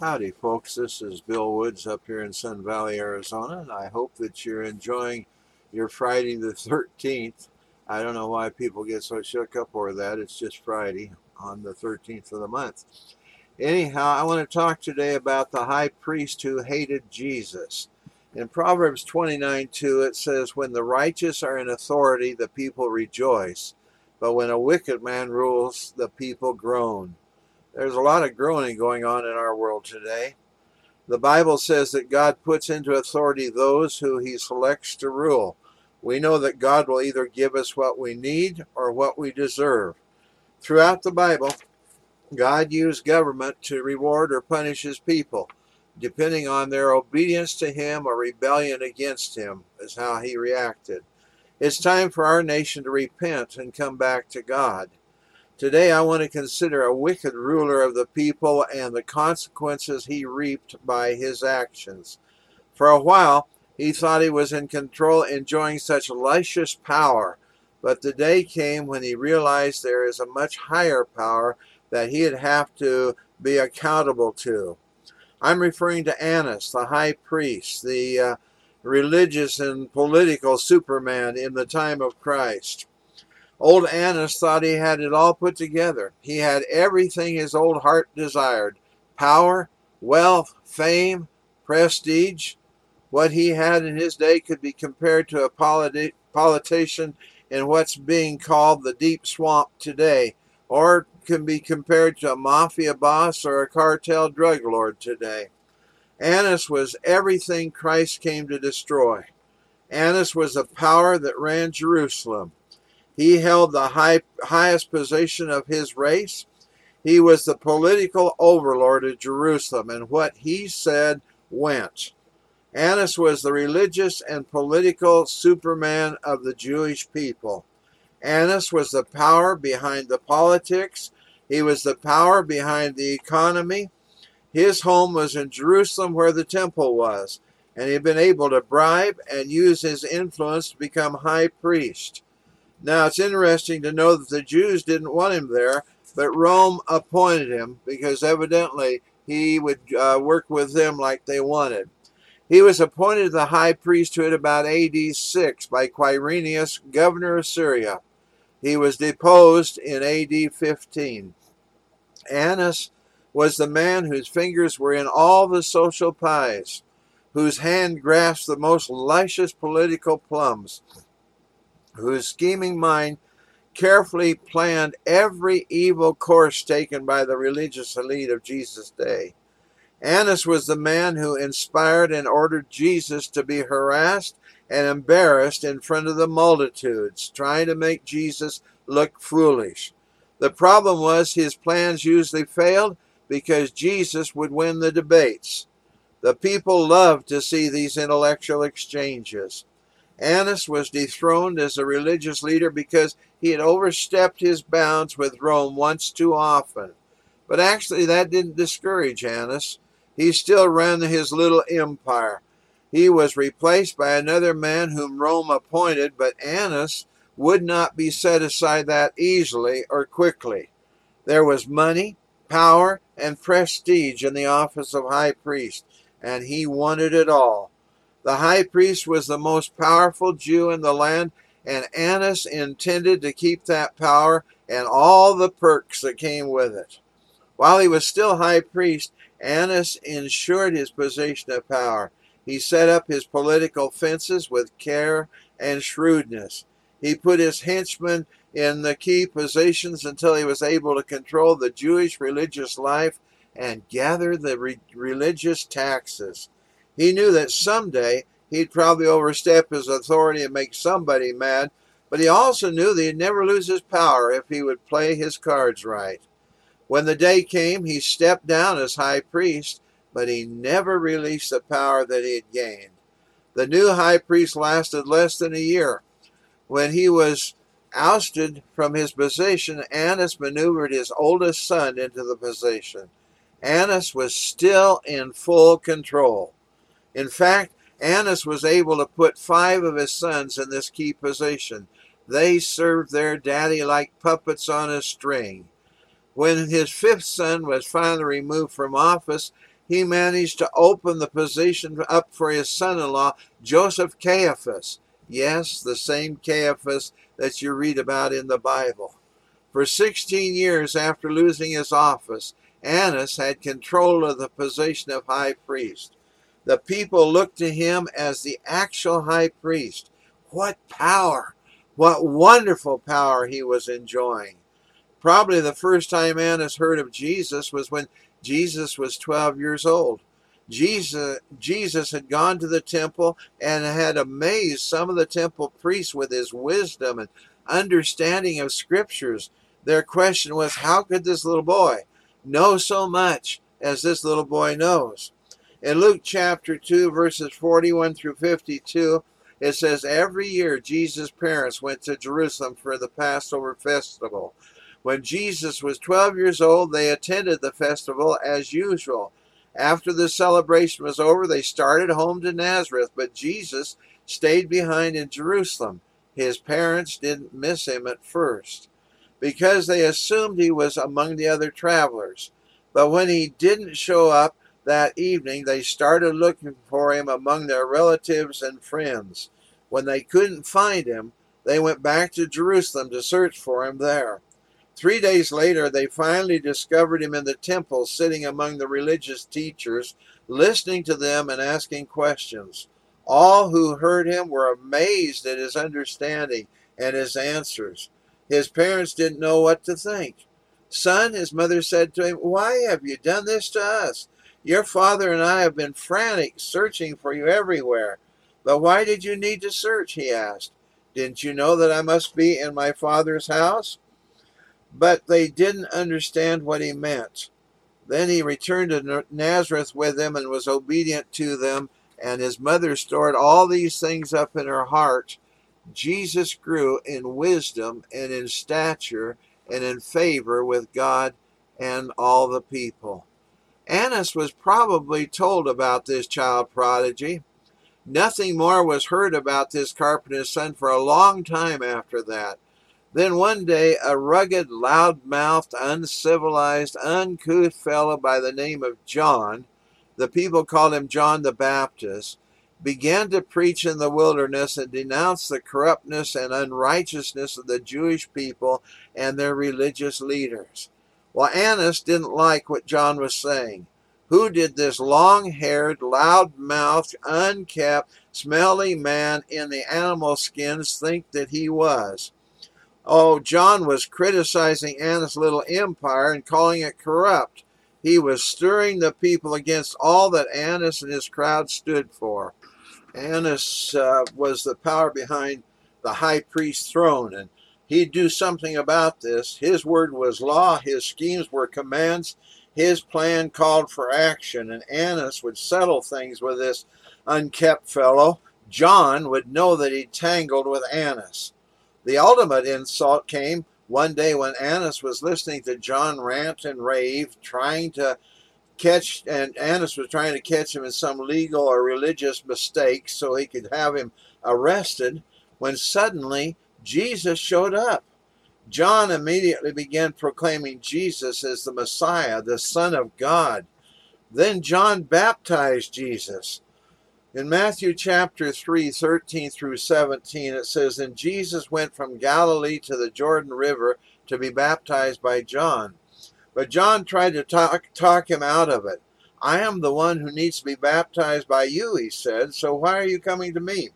Howdy, folks. This is Bill Woods up here in Sun Valley, Arizona, and I hope that you're enjoying your Friday the 13th. I don't know why people get so shook up over that. It's just Friday on the 13th of the month. Anyhow, I want to talk today about the high priest who hated Jesus. In Proverbs 29 2, it says, When the righteous are in authority, the people rejoice, but when a wicked man rules, the people groan. There's a lot of groaning going on in our world today. The Bible says that God puts into authority those who he selects to rule. We know that God will either give us what we need or what we deserve. Throughout the Bible, God used government to reward or punish his people, depending on their obedience to him or rebellion against him, is how he reacted. It's time for our nation to repent and come back to God. Today, I want to consider a wicked ruler of the people and the consequences he reaped by his actions. For a while, he thought he was in control, enjoying such luscious power. But the day came when he realized there is a much higher power that he'd have to be accountable to. I'm referring to Annas, the high priest, the uh, religious and political superman in the time of Christ. Old Annas thought he had it all put together. He had everything his old heart desired power, wealth, fame, prestige. What he had in his day could be compared to a politi- politician in what's being called the deep swamp today, or can be compared to a mafia boss or a cartel drug lord today. Annas was everything Christ came to destroy. Annas was the power that ran Jerusalem. He held the high, highest position of his race. He was the political overlord of Jerusalem, and what he said went. Annas was the religious and political superman of the Jewish people. Annas was the power behind the politics. He was the power behind the economy. His home was in Jerusalem where the temple was, and he had been able to bribe and use his influence to become high priest. Now it's interesting to know that the Jews didn't want him there, but Rome appointed him because evidently he would uh, work with them like they wanted. He was appointed to the high priesthood about AD 6 by Quirinius, governor of Syria. He was deposed in AD 15. Annas was the man whose fingers were in all the social pies, whose hand grasped the most luscious political plums whose scheming mind carefully planned every evil course taken by the religious elite of Jesus' day. Annas was the man who inspired and ordered Jesus to be harassed and embarrassed in front of the multitudes, trying to make Jesus look foolish. The problem was his plans usually failed because Jesus would win the debates. The people loved to see these intellectual exchanges. Annas was dethroned as a religious leader because he had overstepped his bounds with Rome once too often. But actually, that didn't discourage Annas. He still ran his little empire. He was replaced by another man whom Rome appointed, but Annas would not be set aside that easily or quickly. There was money, power, and prestige in the office of high priest, and he wanted it all. The high priest was the most powerful Jew in the land, and Annas intended to keep that power and all the perks that came with it. While he was still high priest, Annas ensured his position of power. He set up his political fences with care and shrewdness. He put his henchmen in the key positions until he was able to control the Jewish religious life and gather the re- religious taxes. He knew that someday he'd probably overstep his authority and make somebody mad, but he also knew that he'd never lose his power if he would play his cards right. When the day came, he stepped down as high priest, but he never released the power that he had gained. The new high priest lasted less than a year. When he was ousted from his position, Annas maneuvered his oldest son into the position. Annas was still in full control. In fact, Annas was able to put five of his sons in this key position. They served their daddy like puppets on a string. When his fifth son was finally removed from office, he managed to open the position up for his son in law, Joseph Caiaphas. Yes, the same Caiaphas that you read about in the Bible. For 16 years after losing his office, Annas had control of the position of high priest. The people looked to him as the actual high priest. What power! What wonderful power he was enjoying. Probably the first time Annas heard of Jesus was when Jesus was 12 years old. Jesus, Jesus had gone to the temple and had amazed some of the temple priests with his wisdom and understanding of scriptures. Their question was, How could this little boy know so much as this little boy knows? In Luke chapter 2, verses 41 through 52, it says, Every year Jesus' parents went to Jerusalem for the Passover festival. When Jesus was 12 years old, they attended the festival as usual. After the celebration was over, they started home to Nazareth, but Jesus stayed behind in Jerusalem. His parents didn't miss him at first because they assumed he was among the other travelers. But when he didn't show up that evening, they started looking for him among their relatives and friends. When they couldn't find him, they went back to Jerusalem to search for him there. Three days later, they finally discovered him in the temple, sitting among the religious teachers, listening to them and asking questions. All who heard him were amazed at his understanding and his answers. His parents didn't know what to think. Son, his mother said to him, Why have you done this to us? Your father and I have been frantic, searching for you everywhere. But why did you need to search? he asked. Didn't you know that I must be in my father's house? but they didn't understand what he meant. Then he returned to Nazareth with them and was obedient to them, and his mother stored all these things up in her heart. Jesus grew in wisdom and in stature and in favor with God and all the people. Annas was probably told about this child prodigy. Nothing more was heard about this carpenter's son for a long time after that. Then one day, a rugged, loud mouthed, uncivilized, uncouth fellow by the name of John, the people called him John the Baptist, began to preach in the wilderness and denounce the corruptness and unrighteousness of the Jewish people and their religious leaders. Well, Annas didn't like what John was saying. Who did this long haired, loud mouthed, unkept, smelly man in the animal skins think that he was? Oh, John was criticizing Annas' little empire and calling it corrupt. He was stirring the people against all that Annas and his crowd stood for. Annas uh, was the power behind the high priest's throne, and he'd do something about this. His word was law, his schemes were commands, his plan called for action, and Annas would settle things with this unkept fellow. John would know that he tangled with Annas. The ultimate insult came one day when Annas was listening to John rant and rave, trying to catch, and Annas was trying to catch him in some legal or religious mistake so he could have him arrested, when suddenly Jesus showed up. John immediately began proclaiming Jesus as the Messiah, the Son of God. Then John baptized Jesus. In Matthew chapter 3, 13 through 17, it says, And Jesus went from Galilee to the Jordan River to be baptized by John. But John tried to talk, talk him out of it. I am the one who needs to be baptized by you, he said, so why are you coming to me?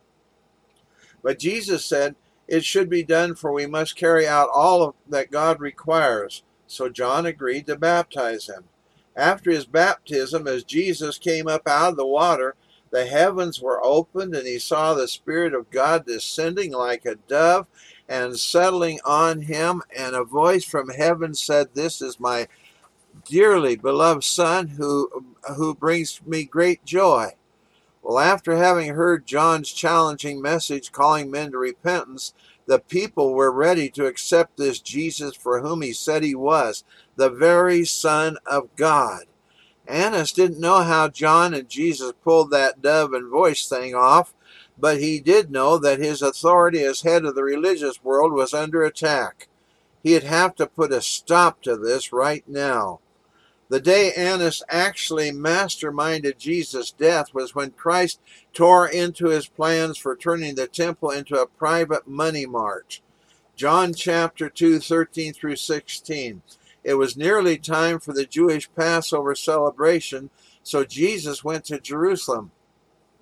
But Jesus said, It should be done, for we must carry out all that God requires. So John agreed to baptize him. After his baptism, as Jesus came up out of the water, the heavens were opened, and he saw the Spirit of God descending like a dove and settling on him. And a voice from heaven said, This is my dearly beloved Son who, who brings me great joy. Well, after having heard John's challenging message calling men to repentance, the people were ready to accept this Jesus for whom he said he was, the very Son of God. Annas didn't know how John and Jesus pulled that dove and voice thing off, but he did know that his authority as head of the religious world was under attack. He'd have to put a stop to this right now. The day Annas actually masterminded Jesus' death was when Christ tore into his plans for turning the temple into a private money mart. John chapter 2, 13 through 16. It was nearly time for the Jewish Passover celebration, so Jesus went to Jerusalem.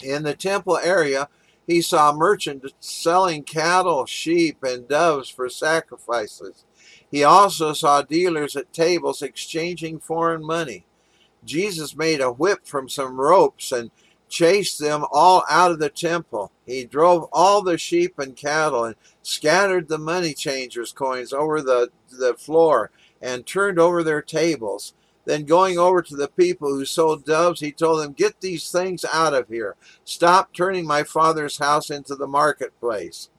In the temple area, he saw merchants selling cattle, sheep, and doves for sacrifices. He also saw dealers at tables exchanging foreign money. Jesus made a whip from some ropes and chased them all out of the temple. He drove all the sheep and cattle and scattered the money changers' coins over the, the floor and turned over their tables. Then, going over to the people who sold doves, he told them, Get these things out of here. Stop turning my father's house into the marketplace.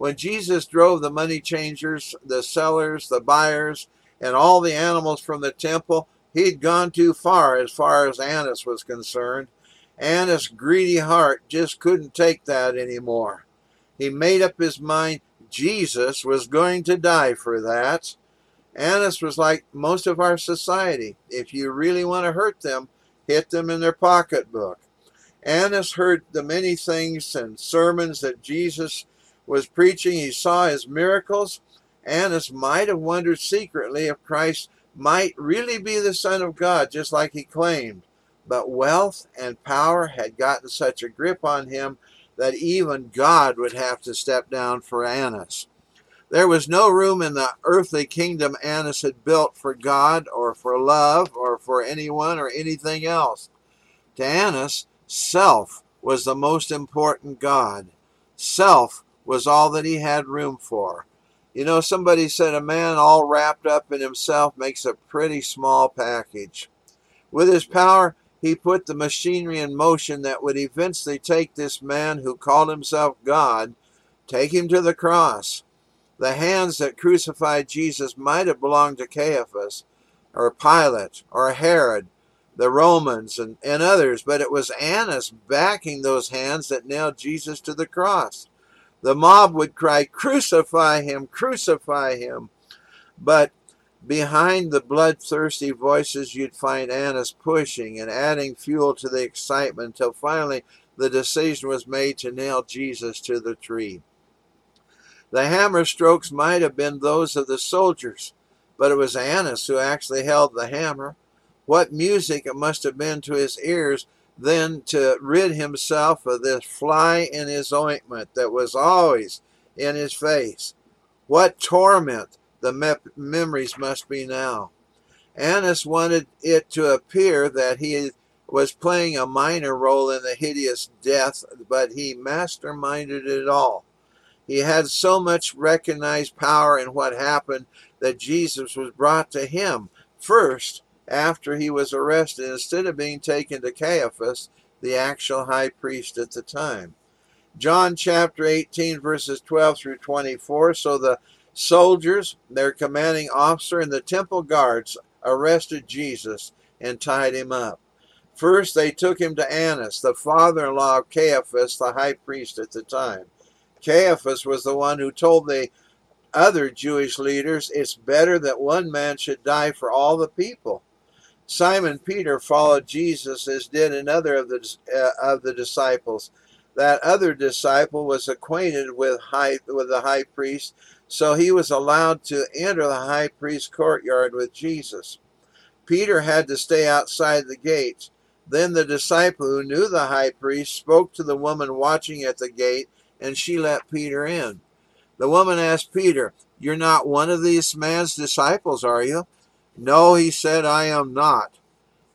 When Jesus drove the money changers, the sellers, the buyers, and all the animals from the temple, he'd gone too far as far as Annas was concerned. Annas' greedy heart just couldn't take that anymore. He made up his mind Jesus was going to die for that. Annas was like most of our society. If you really want to hurt them, hit them in their pocketbook. Annas heard the many things and sermons that Jesus was preaching, he saw his miracles. Annas might have wondered secretly if Christ might really be the Son of God, just like he claimed. But wealth and power had gotten such a grip on him that even God would have to step down for Annas. There was no room in the earthly kingdom Annas had built for God or for love or for anyone or anything else. To Annas, self was the most important God. Self was all that he had room for. You know, somebody said a man all wrapped up in himself makes a pretty small package. With his power, he put the machinery in motion that would eventually take this man who called himself God, take him to the cross. The hands that crucified Jesus might have belonged to Caiaphas, or Pilate, or Herod, the Romans, and, and others, but it was Annas backing those hands that nailed Jesus to the cross. The mob would cry, Crucify him, crucify him. But behind the bloodthirsty voices, you'd find Annas pushing and adding fuel to the excitement until finally the decision was made to nail Jesus to the tree. The hammer strokes might have been those of the soldiers, but it was Annas who actually held the hammer. What music it must have been to his ears then to rid himself of this fly in his ointment that was always in his face. What torment the me- memories must be now. Annas wanted it to appear that he was playing a minor role in the hideous death, but he masterminded it all. He had so much recognized power in what happened that Jesus was brought to him first after he was arrested instead of being taken to Caiaphas, the actual high priest at the time. John chapter 18, verses 12 through 24. So the soldiers, their commanding officer, and the temple guards arrested Jesus and tied him up. First, they took him to Annas, the father in law of Caiaphas, the high priest at the time. Caiaphas was the one who told the other Jewish leaders it's better that one man should die for all the people. Simon Peter followed Jesus, as did another of the uh, of the disciples. That other disciple was acquainted with high with the high priest, so he was allowed to enter the high priest's courtyard with Jesus. Peter had to stay outside the gates. Then the disciple who knew the high priest spoke to the woman watching at the gate, and she let Peter in. The woman asked Peter, You're not one of these man's disciples, are you? No, he said, I am not.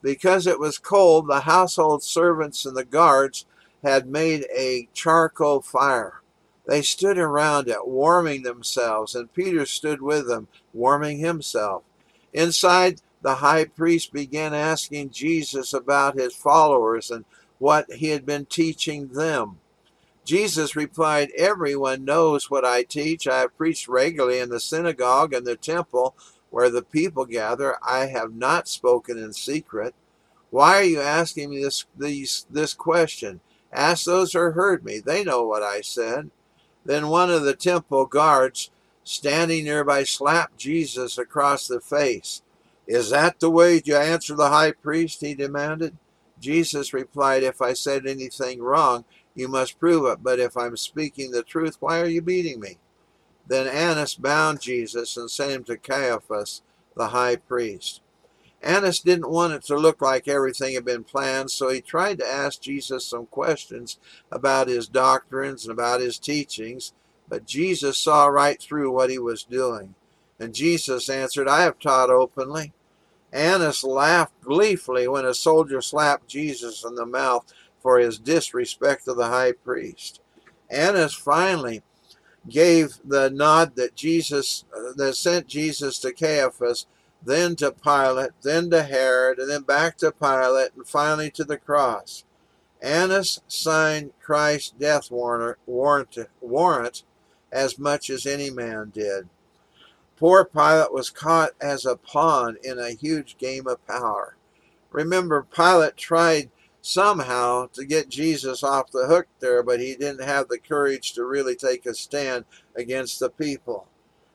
Because it was cold, the household servants and the guards had made a charcoal fire. They stood around it, warming themselves, and Peter stood with them, warming himself. Inside, the high priest began asking Jesus about his followers and what he had been teaching them. Jesus replied, Everyone knows what I teach. I have preached regularly in the synagogue and the temple where the people gather, I have not spoken in secret. Why are you asking me this, these, this question? Ask those who heard me. They know what I said. Then one of the temple guards standing nearby slapped Jesus across the face. Is that the way you answer the high priest? He demanded. Jesus replied, If I said anything wrong, you must prove it. But if I'm speaking the truth, why are you beating me? Then Annas bound Jesus and sent him to Caiaphas, the high priest. Annas didn't want it to look like everything had been planned, so he tried to ask Jesus some questions about his doctrines and about his teachings, but Jesus saw right through what he was doing. And Jesus answered, I have taught openly. Annas laughed gleefully when a soldier slapped Jesus in the mouth for his disrespect of the high priest. Annas finally gave the nod that Jesus uh, that sent Jesus to Caiaphas, then to Pilate, then to Herod, and then back to Pilate, and finally to the cross. Annas signed Christ's death warrant, warrant, warrant as much as any man did. Poor Pilate was caught as a pawn in a huge game of power. Remember, Pilate tried somehow to get Jesus off the hook there, but he didn't have the courage to really take a stand against the people.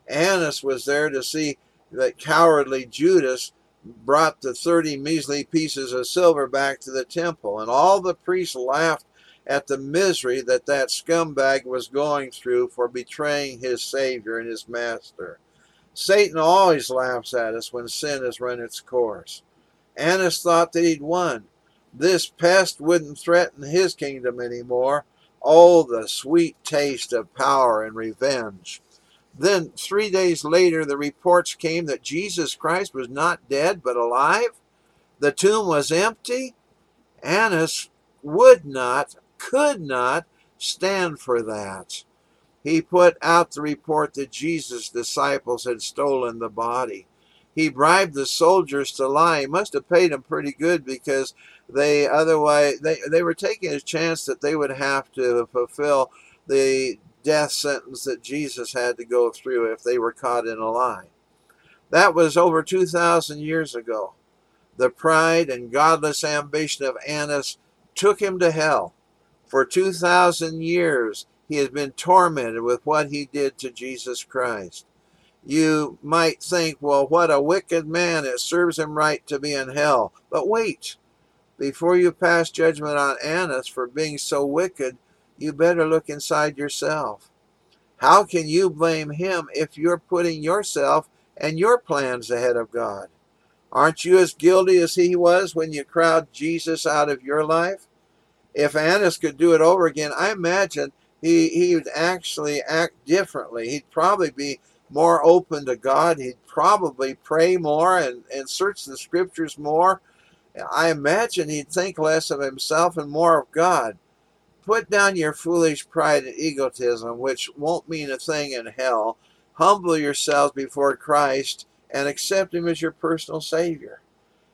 Annas was there to see that cowardly Judas brought the 30 measly pieces of silver back to the temple, and all the priests laughed at the misery that that scumbag was going through for betraying his Savior and his Master. Satan always laughs at us when sin has run its course. Annas thought that he'd won. This pest wouldn't threaten his kingdom anymore. Oh, the sweet taste of power and revenge. Then, three days later, the reports came that Jesus Christ was not dead but alive. The tomb was empty. Annas would not, could not stand for that. He put out the report that Jesus' disciples had stolen the body. He bribed the soldiers to lie. He must have paid them pretty good because they otherwise they, they were taking a chance that they would have to fulfill the death sentence that Jesus had to go through if they were caught in a lie. That was over 2,000 years ago. The pride and godless ambition of Annas took him to hell. For 2,000 years, he has been tormented with what he did to Jesus Christ. You might think, well, what a wicked man. It serves him right to be in hell. But wait. Before you pass judgment on Annas for being so wicked, you better look inside yourself. How can you blame him if you're putting yourself and your plans ahead of God? Aren't you as guilty as he was when you crowd Jesus out of your life? If Annas could do it over again, I imagine he he would actually act differently. He'd probably be more open to God. He'd probably pray more and, and search the scriptures more. I imagine he'd think less of himself and more of God. Put down your foolish pride and egotism, which won't mean a thing in hell. Humble yourselves before Christ and accept him as your personal Savior.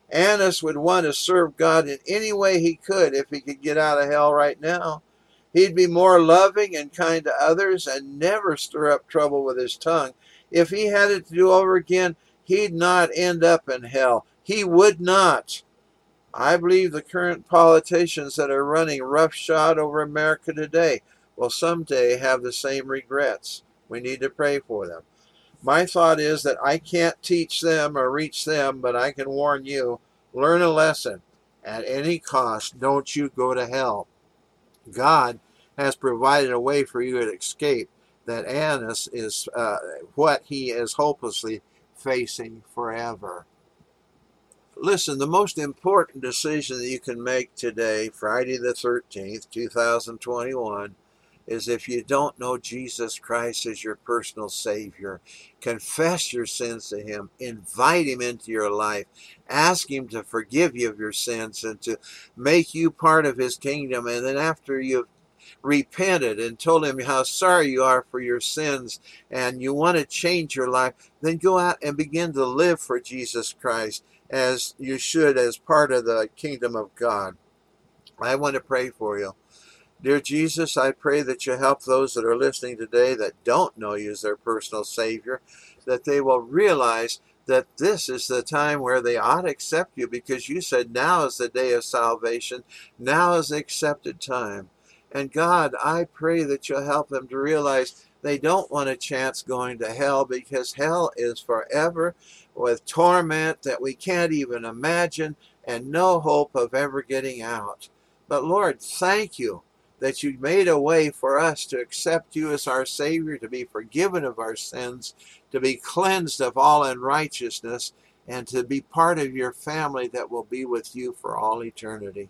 Annas would want to serve God in any way he could if he could get out of hell right now. He'd be more loving and kind to others and never stir up trouble with his tongue. If he had it to do over again, he'd not end up in hell. He would not. I believe the current politicians that are running roughshod over America today will someday have the same regrets. We need to pray for them. My thought is that I can't teach them or reach them, but I can warn you learn a lesson. At any cost, don't you go to hell. God has provided a way for you to escape that Annas is uh, what he is hopelessly facing forever. Listen, the most important decision that you can make today, Friday the 13th, 2021, is if you don't know Jesus Christ as your personal Savior, confess your sins to Him, invite Him into your life, ask Him to forgive you of your sins and to make you part of His kingdom. And then after you've repented and told him how sorry you are for your sins and you want to change your life, then go out and begin to live for Jesus Christ as you should as part of the kingdom of God. I want to pray for you. Dear Jesus, I pray that you help those that are listening today that don't know you as their personal Savior, that they will realize that this is the time where they ought to accept you because you said now is the day of salvation, now is the accepted time. And God, I pray that you'll help them to realize They don't want a chance going to hell because hell is forever with torment that we can't even imagine and no hope of ever getting out. But Lord, thank you that you made a way for us to accept you as our Savior, to be forgiven of our sins, to be cleansed of all unrighteousness, and to be part of your family that will be with you for all eternity.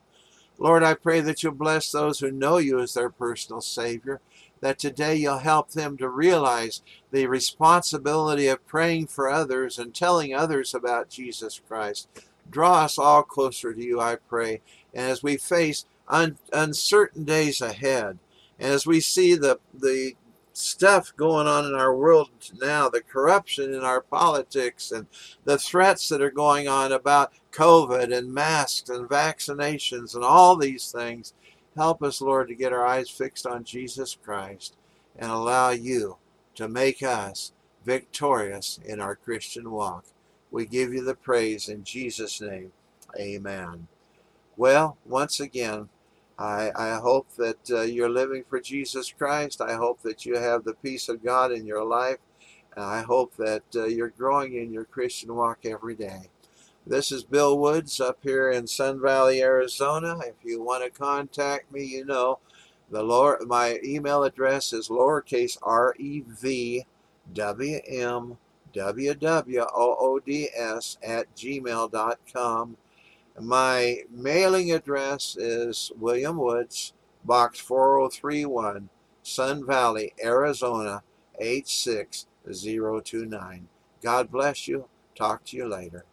Lord, I pray that you'll bless those who know you as their personal Savior, that today you'll help them to realize the responsibility of praying for others and telling others about Jesus Christ. Draw us all closer to you, I pray. And as we face un- uncertain days ahead, and as we see the, the stuff going on in our world now, the corruption in our politics and the threats that are going on about COVID and masks and vaccinations and all these things. Help us, Lord, to get our eyes fixed on Jesus Christ and allow you to make us victorious in our Christian walk. We give you the praise in Jesus' name. Amen. Well, once again, I, I hope that uh, you're living for Jesus Christ. I hope that you have the peace of God in your life. And I hope that uh, you're growing in your Christian walk every day. This is Bill Woods up here in Sun Valley, Arizona. If you want to contact me, you know the lower, my email address is lowercase r e v w m w w o o d s at gmail.com. My mailing address is William Woods, Box 4031, Sun Valley, Arizona 86029. God bless you. Talk to you later.